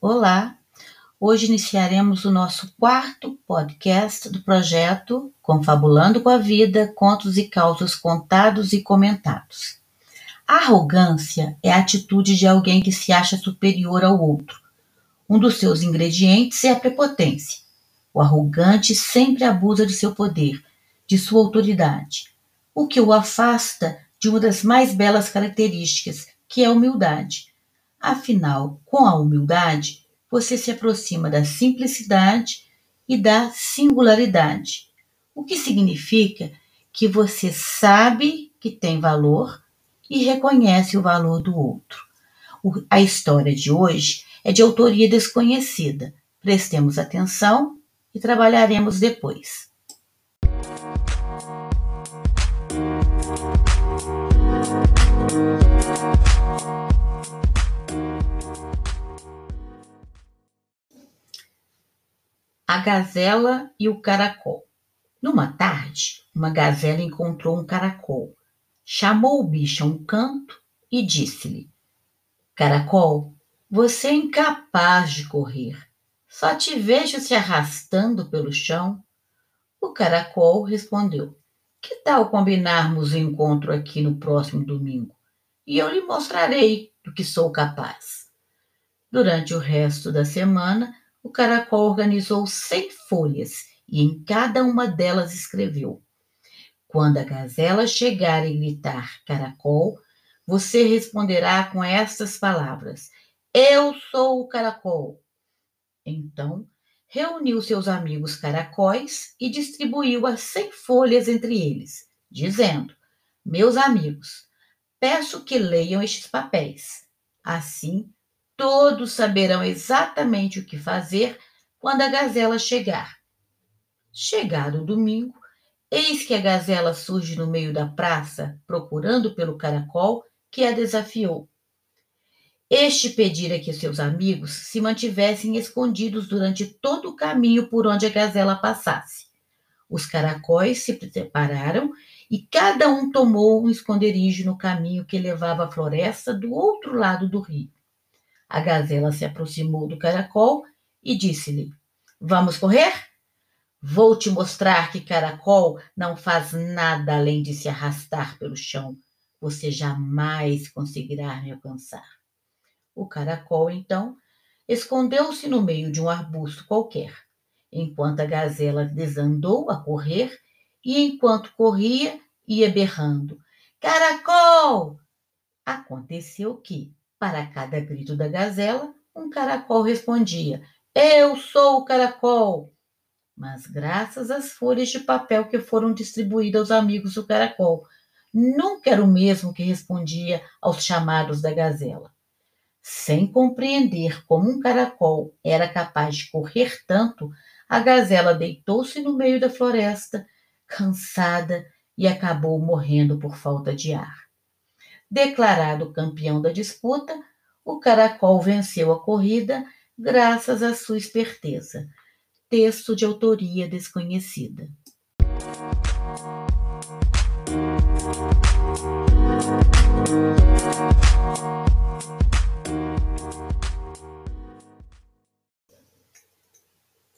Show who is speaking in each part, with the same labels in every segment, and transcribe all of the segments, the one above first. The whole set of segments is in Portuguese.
Speaker 1: Olá! Hoje iniciaremos o nosso quarto podcast do projeto Confabulando com a Vida, Contos e Causos Contados e Comentados. A arrogância é a atitude de alguém que se acha superior ao outro. Um dos seus ingredientes é a prepotência. O arrogante sempre abusa de seu poder, de sua autoridade, o que o afasta de uma das mais belas características, que é a humildade. Afinal, com a humildade, você se aproxima da simplicidade e da singularidade, o que significa que você sabe que tem valor e reconhece o valor do outro. A história de hoje é de autoria desconhecida. Prestemos atenção e trabalharemos depois. A gazela e o caracol. Numa tarde, uma gazela encontrou um caracol, chamou o bicho a um canto e disse-lhe: Caracol, você é incapaz de correr. Só te vejo se arrastando pelo chão. O caracol respondeu: Que tal combinarmos o encontro aqui no próximo domingo? E eu lhe mostrarei do que sou capaz. Durante o resto da semana, o caracol organizou cem folhas e em cada uma delas escreveu: Quando a gazela chegar e gritar caracol, você responderá com estas palavras: Eu sou o caracol. Então, reuniu seus amigos caracóis e distribuiu as cem folhas entre eles, dizendo: Meus amigos, peço que leiam estes papéis. Assim, Todos saberão exatamente o que fazer quando a gazela chegar. Chegado o domingo, eis que a gazela surge no meio da praça, procurando pelo caracol que a desafiou. Este pedira que seus amigos se mantivessem escondidos durante todo o caminho por onde a gazela passasse. Os caracóis se prepararam e cada um tomou um esconderijo no caminho que levava à floresta do outro lado do rio. A gazela se aproximou do caracol e disse-lhe: Vamos correr? Vou te mostrar que caracol não faz nada além de se arrastar pelo chão. Você jamais conseguirá me alcançar. O caracol, então, escondeu-se no meio de um arbusto qualquer, enquanto a gazela desandou a correr e, enquanto corria, ia berrando: Caracol! Aconteceu que, para cada grito da gazela, um caracol respondia: Eu sou o caracol! Mas, graças às folhas de papel que foram distribuídas aos amigos do caracol, nunca era o mesmo que respondia aos chamados da gazela. Sem compreender como um caracol era capaz de correr tanto, a gazela deitou-se no meio da floresta, cansada, e acabou morrendo por falta de ar. Declarado campeão da disputa, o caracol venceu a corrida graças à sua esperteza. Texto de autoria desconhecida.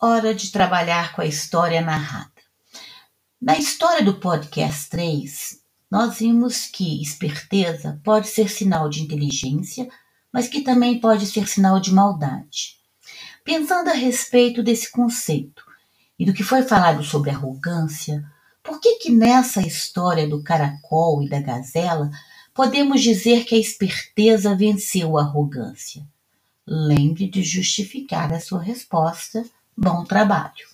Speaker 1: Hora de trabalhar com a história narrada. Na história do podcast 3, nós vimos que esperteza pode ser sinal de inteligência, mas que também pode ser sinal de maldade. Pensando a respeito desse conceito e do que foi falado sobre arrogância, por que que nessa história do caracol e da gazela podemos dizer que a esperteza venceu a arrogância? Lembre de justificar a sua resposta. Bom trabalho!